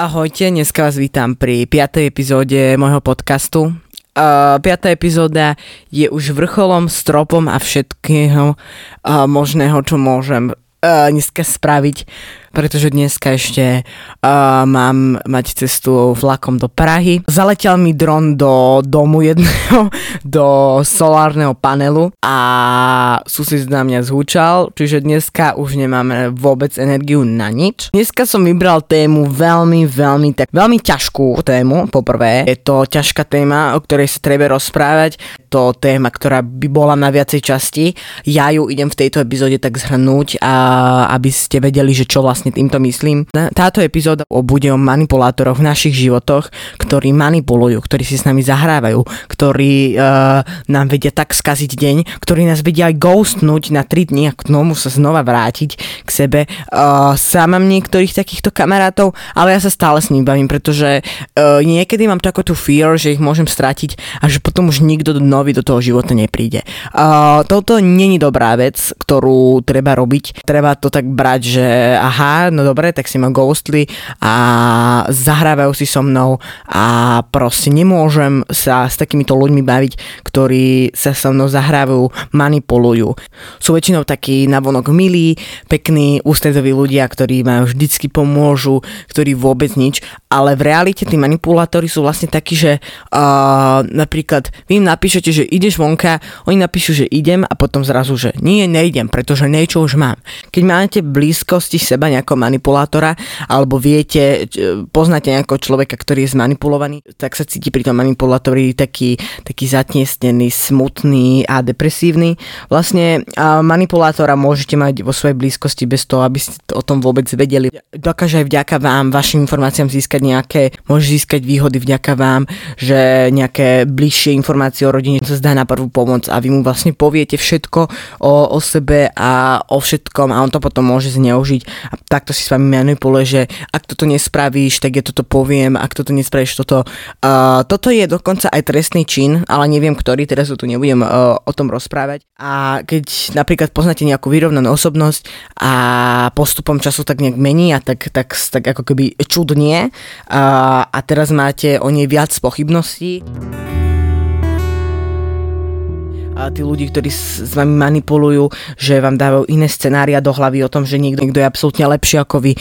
Ahojte, dneska vás vítam pri 5. epizóde môjho podcastu. Uh, 5. epizóda je už vrcholom, stropom a všetkého uh, možného, čo môžem uh, dneska spraviť pretože dneska ešte uh, mám mať cestu vlakom do Prahy. Zaletel mi dron do domu jedného, do solárneho panelu a sused na mňa zhúčal, čiže dneska už nemáme vôbec energiu na nič. Dneska som vybral tému veľmi, veľmi, tak veľmi ťažkú tému, poprvé. Je to ťažká téma, o ktorej sa treba rozprávať. To téma, ktorá by bola na viacej časti. Ja ju idem v tejto epizóde tak zhrnúť, a aby ste vedeli, že čo vlastne vlastne týmto myslím. Táto epizóda bude o manipulátoroch v našich životoch, ktorí manipulujú, ktorí si s nami zahrávajú, ktorí uh, nám vedia tak skaziť deň, ktorí nás vedia aj ghostnúť na 3 dní a k tomu sa znova vrátiť k sebe. Uh, sám mám niektorých takýchto kamarátov, ale ja sa stále s ním bavím, pretože uh, niekedy mám takú tú fear, že ich môžem stratiť a že potom už nikto nový do toho života nepríde. Uh, toto není dobrá vec, ktorú treba robiť. Treba to tak brať, že aha, no dobre, tak si ma ghostli a zahrávajú si so mnou a proste nemôžem sa s takýmito ľuďmi baviť, ktorí sa so mnou zahrávajú, manipulujú. Sú väčšinou takí navonok milí, pekní, ústredoví ľudia, ktorí ma vždycky pomôžu, ktorí vôbec nič, ale v realite tí manipulátori sú vlastne takí, že uh, napríklad vy im napíšete, že ideš vonka, oni napíšu, že idem a potom zrazu, že nie, nejdem, pretože niečo už mám. Keď máte blízkosti seba nejakého manipulátora, alebo viete, poznáte nejakého človeka, ktorý je zmanipulovaný, tak sa cíti pri tom manipulátori taký, taký zatniesnený, smutný a depresívny. Vlastne manipulátora môžete mať vo svojej blízkosti bez toho, aby ste o tom vôbec vedeli. Dokáže aj vďaka vám, vašim informáciám získať nejaké, môže získať výhody vďaka vám, že nejaké bližšie informácie o rodine sa zdá na prvú pomoc a vy mu vlastne poviete všetko o, o sebe a o všetkom a on to potom môže zneužiť a takto si s vami manipuluje, že ak toto nespravíš, tak ja toto poviem, ak toto nespravíš, toto. Uh, toto je dokonca aj trestný čin, ale neviem ktorý, teraz tu nebudem uh, o tom rozprávať. A keď napríklad poznáte nejakú vyrovnanú osobnosť a postupom času tak nejak mení a tak, tak, tak ako keby čudnie uh, a teraz máte o nej viac pochybností, tí ľudí, ktorí s vami manipulujú, že vám dávajú iné scenária do hlavy o tom, že niekto, niekto je absolútne lepší ako vy,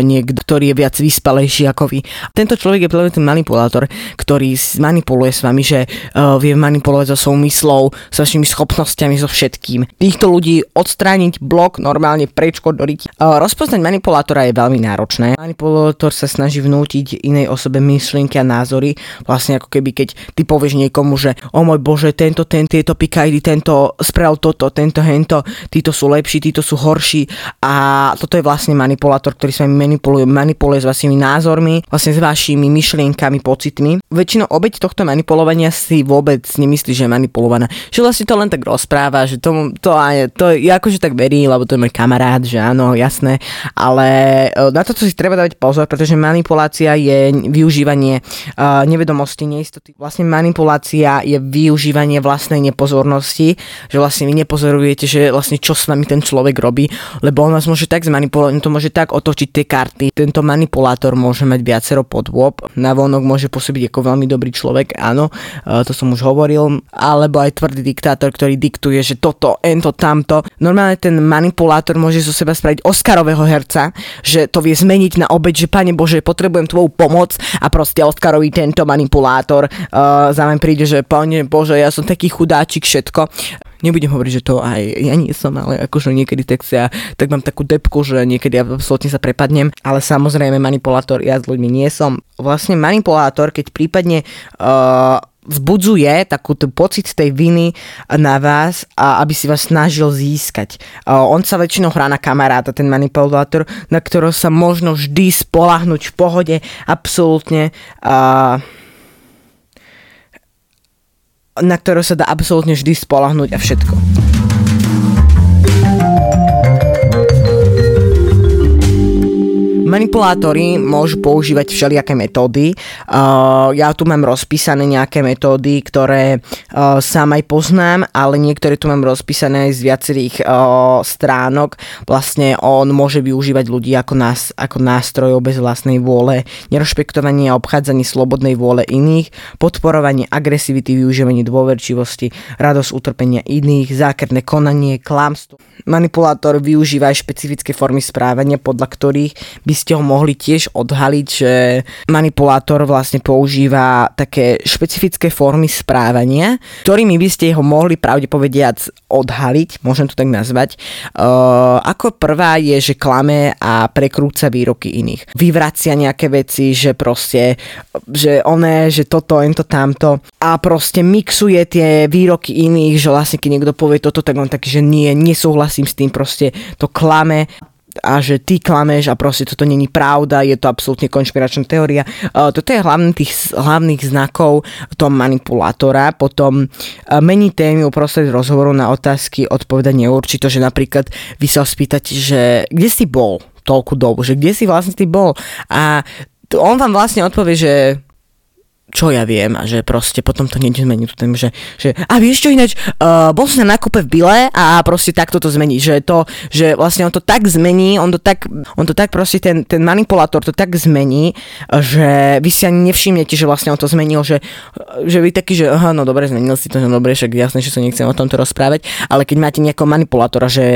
niekto, ktorý je viac vyspalejší ako vy. Tento človek je práve ten manipulátor, ktorý manipuluje s vami, že uh, vie manipulovať so svojou myslou, s vašimi schopnosťami, so všetkým. Týchto ľudí odstrániť blok normálne prečko do ryti. Uh, rozpoznať manipulátora je veľmi náročné. Manipulátor sa snaží vnútiť inej osobe myšlienky a názory, vlastne ako keby keď ty povieš niekomu, že o môj bože, tento, ten, tieto pik Kajdy tento spravil toto, tento hento, títo sú lepší, títo sú horší a toto je vlastne manipulátor, ktorý sa manipuluje, manipuluje s vašimi názormi, vlastne s vašimi myšlienkami, pocitmi. Väčšinou obeď tohto manipulovania si vôbec nemyslí, že je manipulovaná. Že vlastne to len tak rozpráva, že to, to, aj, to ja akože tak verím, lebo to je môj kamarát, že áno, jasné, ale e, na toto si treba dávať pozor, pretože manipulácia je využívanie uh, nevedomosti, neistoty. Vlastne manipulácia je využívanie vlastnej nepozornosti pozornosti, že vlastne vy nepozorujete, že vlastne čo s nami ten človek robí, lebo on vás môže tak zmanipulovať, on to môže tak otočiť tie karty. Tento manipulátor môže mať viacero podôb, na vonok môže pôsobiť ako veľmi dobrý človek, áno, e, to som už hovoril, alebo aj tvrdý diktátor, ktorý diktuje, že toto, ento, tamto. Normálne ten manipulátor môže zo seba spraviť Oscarového herca, že to vie zmeniť na obeď, že pane Bože, potrebujem tvoju pomoc a proste Oscarový tento manipulátor uh, za mňa príde, že pane Bože, ja som taký chudáčik, všetko. Nebudem hovoriť, že to aj ja nie som, ale akože niekedy tak sa, tak mám takú depku, že niekedy ja absolútne sa prepadnem, ale samozrejme manipulátor ja s ľuďmi nie som. Vlastne manipulátor, keď prípadne uh, vzbudzuje takú pocit tej viny na vás, a aby si vás snažil získať. Uh, on sa väčšinou hrá na kamaráta, ten manipulátor, na ktorého sa možno vždy spolahnuť v pohode, absolútne. Uh, na ktorú sa dá absolútne vždy spolahnúť a všetko. Manipulátori môžu používať všelijaké metódy. Uh, ja tu mám rozpísané nejaké metódy, ktoré uh, sám aj poznám, ale niektoré tu mám rozpísané aj z viacerých uh, stránok. Vlastne on môže využívať ľudí ako, nás, ako nástrojov bez vlastnej vôle, nerešpektovanie a obchádzanie slobodnej vôle iných, podporovanie agresivity, využívanie dôverčivosti, radosť utrpenia iných, zákerné konanie, klamstvo. Manipulátor využíva aj špecifické formy správania, podľa ktorých by ste ho mohli tiež odhaliť, že manipulátor vlastne používa také špecifické formy správania, ktorými by ste ho mohli pravdepovediac odhaliť, môžem to tak nazvať. Uh, ako prvá je, že klame a prekrúca výroky iných. Vyvracia nejaké veci, že proste, že oné, že toto, ento, tamto a proste mixuje tie výroky iných, že vlastne keď niekto povie toto, tak on taký, že nie, nesúhlasím s tým, proste to klame a že ty klameš a proste toto není pravda, je to absolútne konšpiračná teória. Uh, toto je hlavný tých hlavných znakov toho manipulátora. Potom uh, mení témy uprostred rozhovoru na otázky, odpoveda neurčito, že napríklad vy sa spýtate, že kde si bol toľku dobu, že kde si vlastne ty bol a on vám vlastne odpovie, že čo ja viem a že proste potom to niečo zmení. Tému, že, že a vieš čo ináč, uh, bol som na nákupe v Bile a proste takto to zmení, že to, že vlastne on to tak zmení, on to tak, on to tak proste ten, ten manipulátor to tak zmení, že vy si ani nevšimnete, že vlastne on to zmenil, že, že vy taký, že aha, no dobre, zmenil si to, no dobre, však jasné, že sa nechcem o tomto rozprávať, ale keď máte nejakého manipulátora, že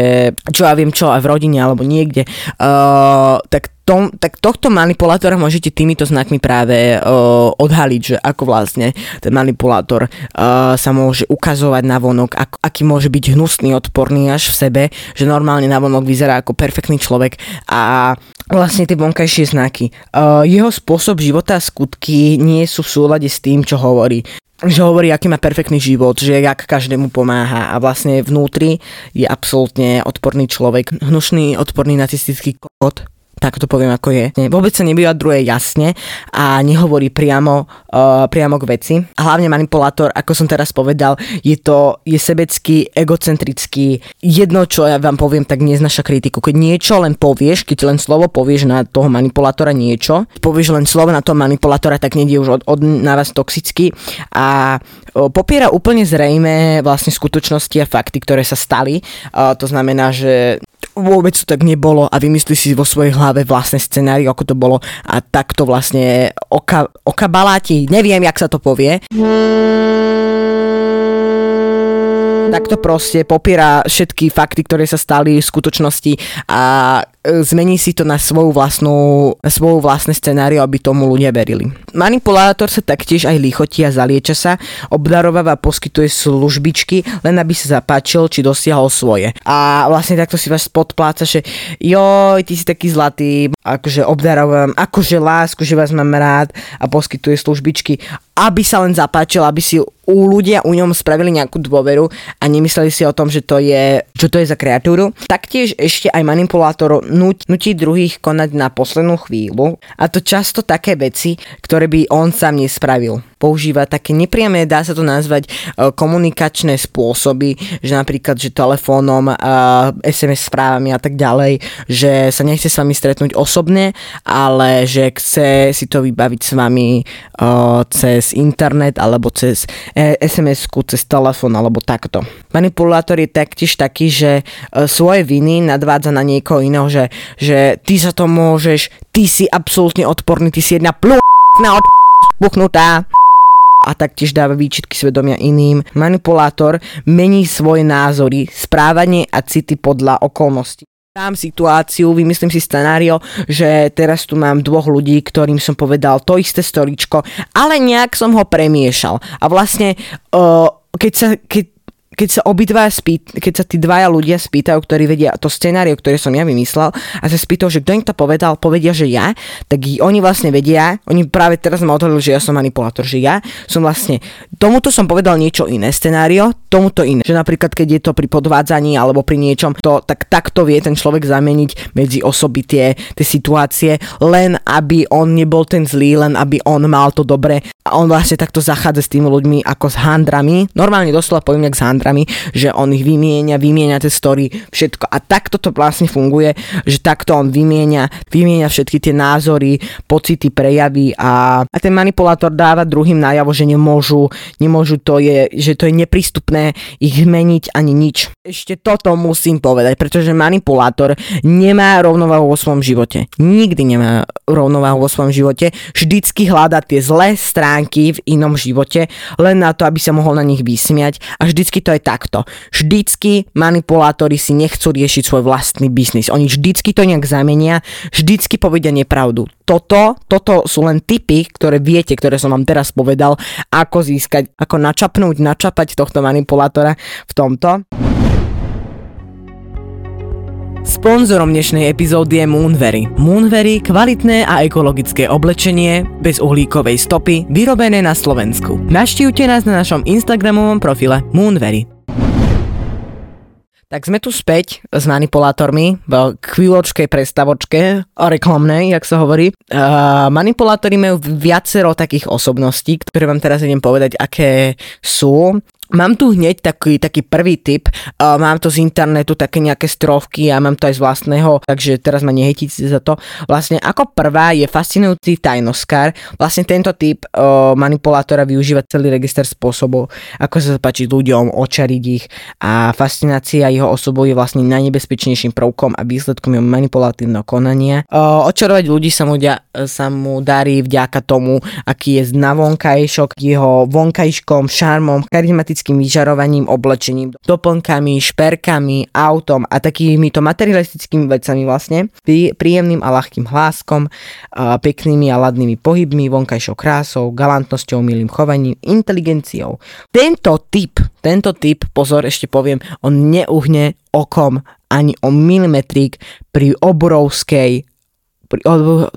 čo ja viem čo, a v rodine alebo niekde, uh, tak tom, tak tohto manipulátora môžete týmito znakmi práve uh, odhaliť, že ako vlastne ten manipulátor uh, sa môže ukazovať na vonok, ako, aký môže byť hnusný, odporný až v sebe, že normálne na vonok vyzerá ako perfektný človek a vlastne tie vonkajšie znaky. Uh, jeho spôsob života a skutky nie sú v súlade s tým, čo hovorí. Že hovorí, aký má perfektný život, že jak každému pomáha a vlastne vnútri je absolútne odporný človek, hnušný, odporný nacistický kot, tak to poviem ako je. Vôbec sa druhé jasne a nehovorí priamo, uh, priamo k veci. A hlavne manipulátor, ako som teraz povedal, je to je sebecký, egocentrický. Jedno, čo ja vám poviem, tak neznaša kritiku. Keď niečo len povieš, keď len slovo povieš na toho manipulátora niečo, povieš len slovo na toho manipulátora, tak je už od, od, na vás toxický a popiera úplne zrejme vlastne skutočnosti a fakty, ktoré sa stali. To znamená, že vôbec to tak nebolo a vymyslí si vo svojej hlave vlastné scenári, ako to bolo a takto vlastne oka, okabaláti, neviem, jak sa to povie. Takto proste popiera všetky fakty, ktoré sa stali v skutočnosti a zmení si to na svoju vlastnú, na svoju vlastné scenáriu, aby tomu ľudia verili. Manipulátor sa taktiež aj lichotí a zalieča sa, obdarováva a poskytuje službičky, len aby sa zapáčil, či dosiahol svoje. A vlastne takto si vás podpláca, že joj, ty si taký zlatý, akože obdarovávam, akože lásku, že vás mám rád a poskytuje službičky, aby sa len zapáčil, aby si u ľudia u ňom spravili nejakú dôveru a nemysleli si o tom, že to je, čo to je za kreatúru. Taktiež ešte aj manipulátor nuť, nutí druhých konať na poslednú chvíľu. A to často také veci, ktoré by on sám nespravil používa také nepriame, dá sa to nazvať, e, komunikačné spôsoby, že napríklad, že telefónom, SMS správami a tak ďalej, že sa nechce s vami stretnúť osobne, ale že chce si to vybaviť s vami e, cez internet alebo cez SMS-ku, cez telefón alebo takto. Manipulátor je taktiež taký, že e, svoje viny nadvádza na niekoho iného, že, že ty sa to môžeš, ty si absolútne odporný, ty si jedna pl*** na od buchnutá a taktiež dáva výčitky svedomia iným. Manipulátor mení svoje názory, správanie a city podľa okolností dám situáciu, vymyslím si scenário, že teraz tu mám dvoch ľudí, ktorým som povedal to isté storičko, ale nejak som ho premiešal. A vlastne, uh, keď sa, keď keď sa obidva spýt, keď sa tí dvaja ľudia spýtajú, ktorí vedia to scenário, ktoré som ja vymyslel a sa spýtajú, že kto im to povedal, povedia, že ja, tak oni vlastne vedia, oni práve teraz ma odhalili, že ja som manipulátor, že ja som vlastne tomuto som povedal niečo iné scenário, tomuto iné. Že napríklad, keď je to pri podvádzaní alebo pri niečom, to, tak takto vie ten človek zameniť medzi osoby tie, tie situácie, len aby on nebol ten zlý, len aby on mal to dobre a on vlastne takto zachádza s tými ľuďmi ako s handrami. Normálne doslova poviem s handrami, že on ich vymienia, vymienia tie story, všetko. A takto to vlastne funguje, že takto on vymienia, vymienia všetky tie názory, pocity, prejavy a, a ten manipulátor dáva druhým najavo, že nemôžu, nemôžu to je, že to je neprístupné ich zmeniť ani nič. Ešte toto musím povedať, pretože manipulátor nemá rovnováhu vo svojom živote. Nikdy nemá rovnováhu vo svojom živote. Vždycky hľadá tie zlé stránky v inom živote, len na to, aby sa mohol na nich vysmiať. A vždycky to je takto. Vždycky manipulátori si nechcú riešiť svoj vlastný biznis. Oni vždycky to nejak zamenia, vždycky povedia nepravdu. Toto, toto sú len typy, ktoré viete, ktoré som vám teraz povedal, ako získať, ako načapnúť, načapať tohto manipulátora v tomto. Sponzorom dnešnej epizódy je Moonvery. Moonvery kvalitné a ekologické oblečenie bez uhlíkovej stopy, vyrobené na Slovensku. Naštívte nás na našom Instagramovom profile Moonvery. Tak sme tu späť s manipulátormi v chvíľočkej prestavočke reklamnej, jak sa hovorí. Uh, manipulátori majú viacero takých osobností, ktoré vám teraz idem povedať, aké sú. Mám tu hneď taký, taký prvý tip, uh, mám to z internetu, také nejaké strovky a mám to aj z vlastného, takže teraz ma nehejtíte za to. Vlastne ako prvá je fascinujúci tajnoskár. Vlastne tento typ uh, manipulátora využíva celý register spôsobov, ako sa zapáčiť ľuďom, očariť ich a fascinácia jeho osobou je vlastne najnebezpečnejším prvkom a výsledkom jeho manipulatívneho konania. Uh, očarovať ľudí sa mu, dia, sa mu darí vďaka tomu, aký je na vonkajšok, jeho vonkajškom, šarmom, charizmatickým estetickým vyžarovaním, oblečením, doplnkami, šperkami, autom a takýmito materialistickými vecami vlastne, príjemným a ľahkým hláskom, peknými a ladnými pohybmi, vonkajšou krásou, galantnosťou, milým chovaním, inteligenciou. Tento typ, tento typ, pozor, ešte poviem, on neuhne okom ani o milimetrík pri obrovskej pri,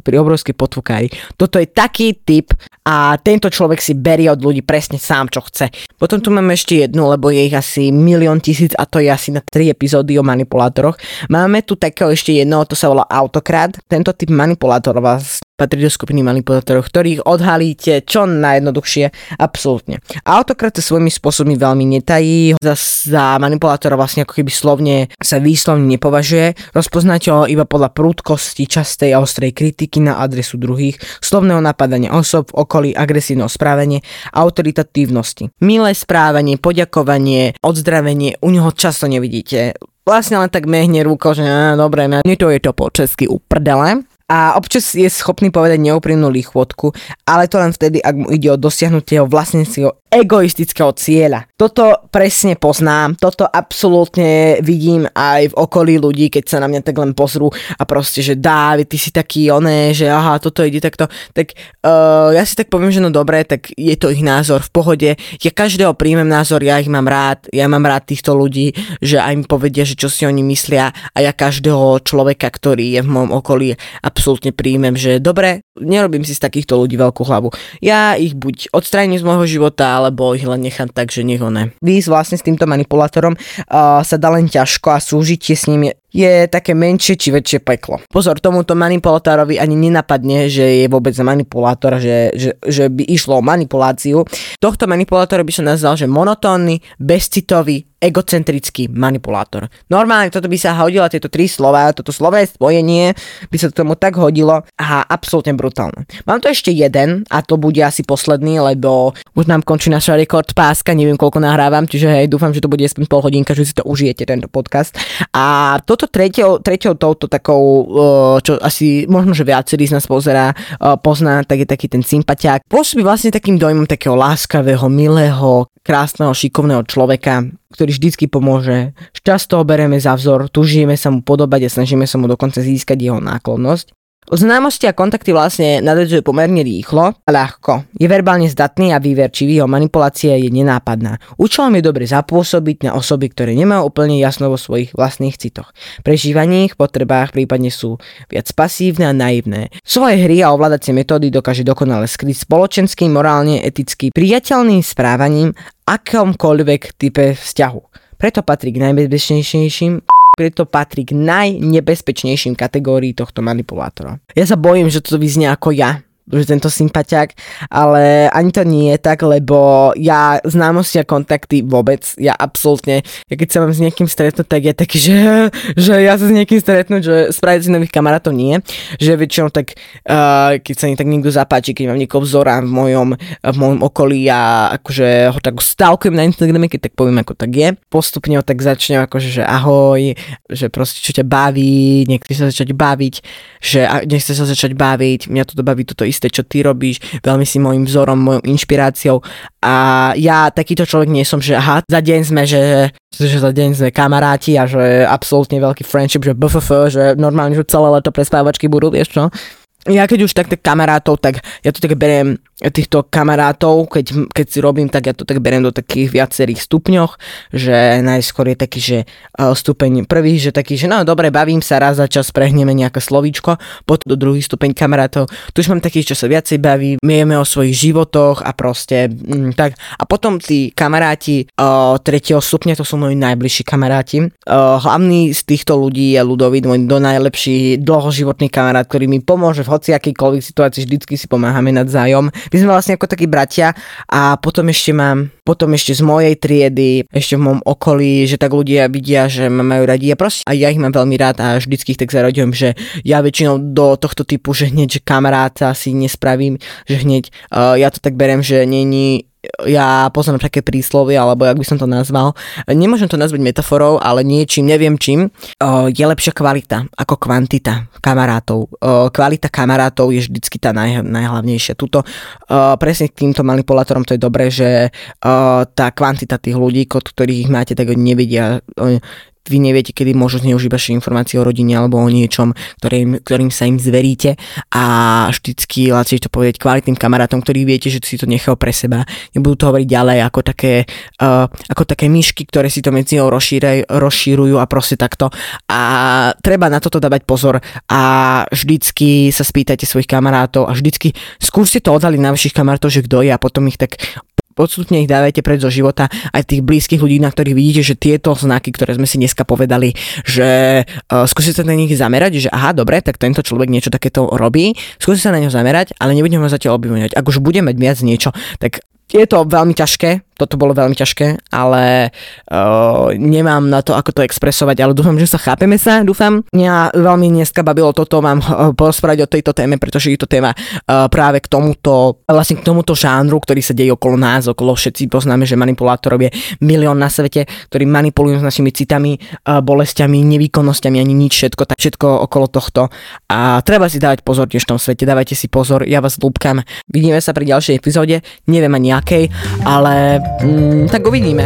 pri obrovskej potvukári. Toto je taký typ a tento človek si berie od ľudí presne sám, čo chce. Potom tu máme ešte jednu, lebo je ich asi milión tisíc a to je asi na tri epizódy o manipulátoroch. Máme tu takého ešte jedného, to sa volá Autokrát. Tento typ manipulátorov vás patrí do skupiny manipulátorov, ktorých odhalíte čo najjednoduchšie, absolútne. Autokrat sa svojimi spôsobmi veľmi netají, za, za manipulátora vlastne ako keby slovne sa výslovne nepovažuje, rozpoznáte ho iba podľa prúdkosti, častej a ostrej kritiky na adresu druhých, slovného napadania osob v okolí, agresívneho správanie, autoritatívnosti. Milé správanie, poďakovanie, odzdravenie, u neho často nevidíte vlastne len tak mehne ruko, že dobre, ne to je to po česky uprdele a občas je schopný povedať neúprimnú lichvotku, ale to len vtedy, ak mu ide o dosiahnutie jeho vlastníckého egoistického cieľa. Toto presne poznám, toto absolútne vidím aj v okolí ľudí, keď sa na mňa tak len pozrú a proste, že Dávid, ty si taký oné, že aha, toto ide takto, tak uh, ja si tak poviem, že no dobre, tak je to ich názor v pohode. Ja každého príjmem názor, ja ich mám rád, ja mám rád týchto ľudí, že aj mi povedia, že čo si oni myslia a ja každého človeka, ktorý je v môjom okolí absolútne príjmem, že dobre, nerobím si z takýchto ľudí veľkú hlavu. Ja ich buď odstránim z môjho života, alebo ich len nechám tak, že nech ne. Výsť vlastne s týmto manipulátorom uh, sa dá len ťažko a súžitie s ním je je také menšie či väčšie peklo. Pozor, tomuto manipulátorovi ani nenapadne, že je vôbec manipulátor, že, že, že by išlo o manipuláciu. Tohto manipulátora by som nazval, že monotónny, bezcitový, egocentrický manipulátor. Normálne toto by sa hodilo, tieto tri slova, toto slové spojenie by sa tomu tak hodilo a absolútne brutálne. Mám tu ešte jeden a to bude asi posledný, lebo už nám končí naša rekord páska, neviem koľko nahrávam, čiže hej, dúfam, že to bude aspoň pol hodinka, že si to užijete tento podcast. A to toto treťou, treťou touto takou, uh, čo asi možno, že viacerý z nás pozerá, uh, pozná, tak je taký ten sympatiák. Pôsobí vlastne takým dojmom takého láskavého, milého, krásneho, šikovného človeka, ktorý vždycky pomôže. Často ho bereme za vzor, tužíme sa mu podobať a snažíme sa mu dokonca získať jeho náklonnosť. Známosti a kontakty vlastne nadvedzujú pomerne rýchlo a ľahko. Je verbálne zdatný a výverčivý, jeho manipulácia je nenápadná. Účelom je dobre zapôsobiť na osoby, ktoré nemajú úplne jasno vo svojich vlastných citoch. Prežívanie ich potrebách prípadne sú viac pasívne a naivné. Svoje hry a ovládacie metódy dokáže dokonale skryť spoločenským, morálne, eticky priateľným správaním akomkoľvek type vzťahu. Preto patrí k najbezpečnejším preto patrí k najnebezpečnejším kategórií tohto manipulátora. Ja sa bojím, že to vyznie ako ja, že tento sympatiak, ale ani to nie je tak, lebo ja známosti a kontakty vôbec, ja absolútne, ja keď sa mám s niekým stretnúť, tak je taký, že, že ja sa s niekým stretnúť, že spraviť si nových kamarátov nie, že väčšinou tak, uh, keď sa mi tak niekto zapáči, keď mám niekoho vzora v mojom, v mojom okolí a akože ho tak stávkujem na Instagrame, keď tak poviem, ako tak je, postupne ho tak začnem akože, že ahoj, že proste čo ťa baví, niekto sa začať baviť, že nechce sa začať baviť, mňa to baví toto isté isté, čo ty robíš, veľmi si môjim vzorom, mojou inšpiráciou. A ja takýto človek nie som, že aha, za deň sme, že, že za deň sme kamaráti a že absolútne veľký friendship, že BFF, že normálne, že celé leto prespávačky budú, vieš čo ja keď už tak, tak kamarátov, tak ja to tak beriem týchto kamarátov, keď, keď si robím, tak ja to tak beriem do takých viacerých stupňoch, že najskôr je taký, že uh, stupeň prvý, že taký, že no dobre, bavím sa, raz za čas prehneme nejaké slovíčko, potom do druhý stupeň kamarátov, tu už mám takých, čo sa viacej baví, vieme o svojich životoch a proste mm, tak. A potom tí kamaráti uh, tretieho stupňa, to sú moji najbližší kamaráti. Uh, hlavný z týchto ľudí je Ludovit, môj do najlepší dlhoživotný kamarát, ktorý mi pomôže v hoci akýkoľvek situácii, vždycky si pomáhame navzájom. My sme vlastne ako takí bratia a potom ešte mám, potom ešte z mojej triedy, ešte v mojom okolí, že tak ľudia vidia, že ma majú radi a proste a ja ich mám veľmi rád a vždycky ich tak zaraďujem, že ja väčšinou do tohto typu, že hneď že kamaráta si nespravím, že hneď uh, ja to tak berem, že není ja poznám také príslovy, alebo jak by som to nazval. Nemôžem to nazvať metaforou, ale niečím, neviem čím. Je lepšia kvalita ako kvantita kamarátov. Kvalita kamarátov je vždycky tá naj, najhlavnejšia. Tuto presne k týmto manipulátorom to je dobré, že tá kvantita tých ľudí, ktorých máte, tak oni nevedia vy neviete, kedy môžu zneužiť vaše informácie o rodine alebo o niečom, ktorým, ktorým sa im zveríte a vždycky lacíš to povedať kvalitným kamarátom, ktorí viete, že si to nechal pre seba. Nebudú to hovoriť ďalej ako také, uh, ako také myšky, ktoré si to medzi ňou rozšírujú a proste takto. A treba na toto dávať pozor a vždycky sa spýtajte svojich kamarátov a vždycky skúste to odhaliť na vašich kamarátov, že kto je a potom ich tak podstupne ich dávajte pred zo života aj tých blízkych ľudí, na ktorých vidíte, že tieto znaky, ktoré sme si dneska povedali, že uh, skúste sa na nich zamerať, že aha, dobre, tak tento človek niečo takéto robí, skúste sa na ňo zamerať, ale nebudeme ho zatiaľ obvinovať. Ak už budeme mať viac niečo, tak je to veľmi ťažké, toto bolo veľmi ťažké, ale uh, nemám na to, ako to expresovať, ale dúfam, že sa chápeme sa, dúfam. Mňa veľmi dneska bavilo toto, mám uh, porozprávať o tejto téme, pretože je to téma uh, práve k tomuto, vlastne k tomuto žánru, ktorý sa deje okolo nás, okolo všetci poznáme, že manipulátorov je milión na svete, ktorí manipulujú s našimi citami, uh, bolestiami, nevýkonnosťami, ani nič, všetko, tak všetko okolo tohto. A treba si dávať pozor tiež v tom svete, dávajte si pozor, ja vás lúbkam. Vidíme sa pri ďalšej epizóde, neviem ani nejakej, ale mm, tak uvidíme.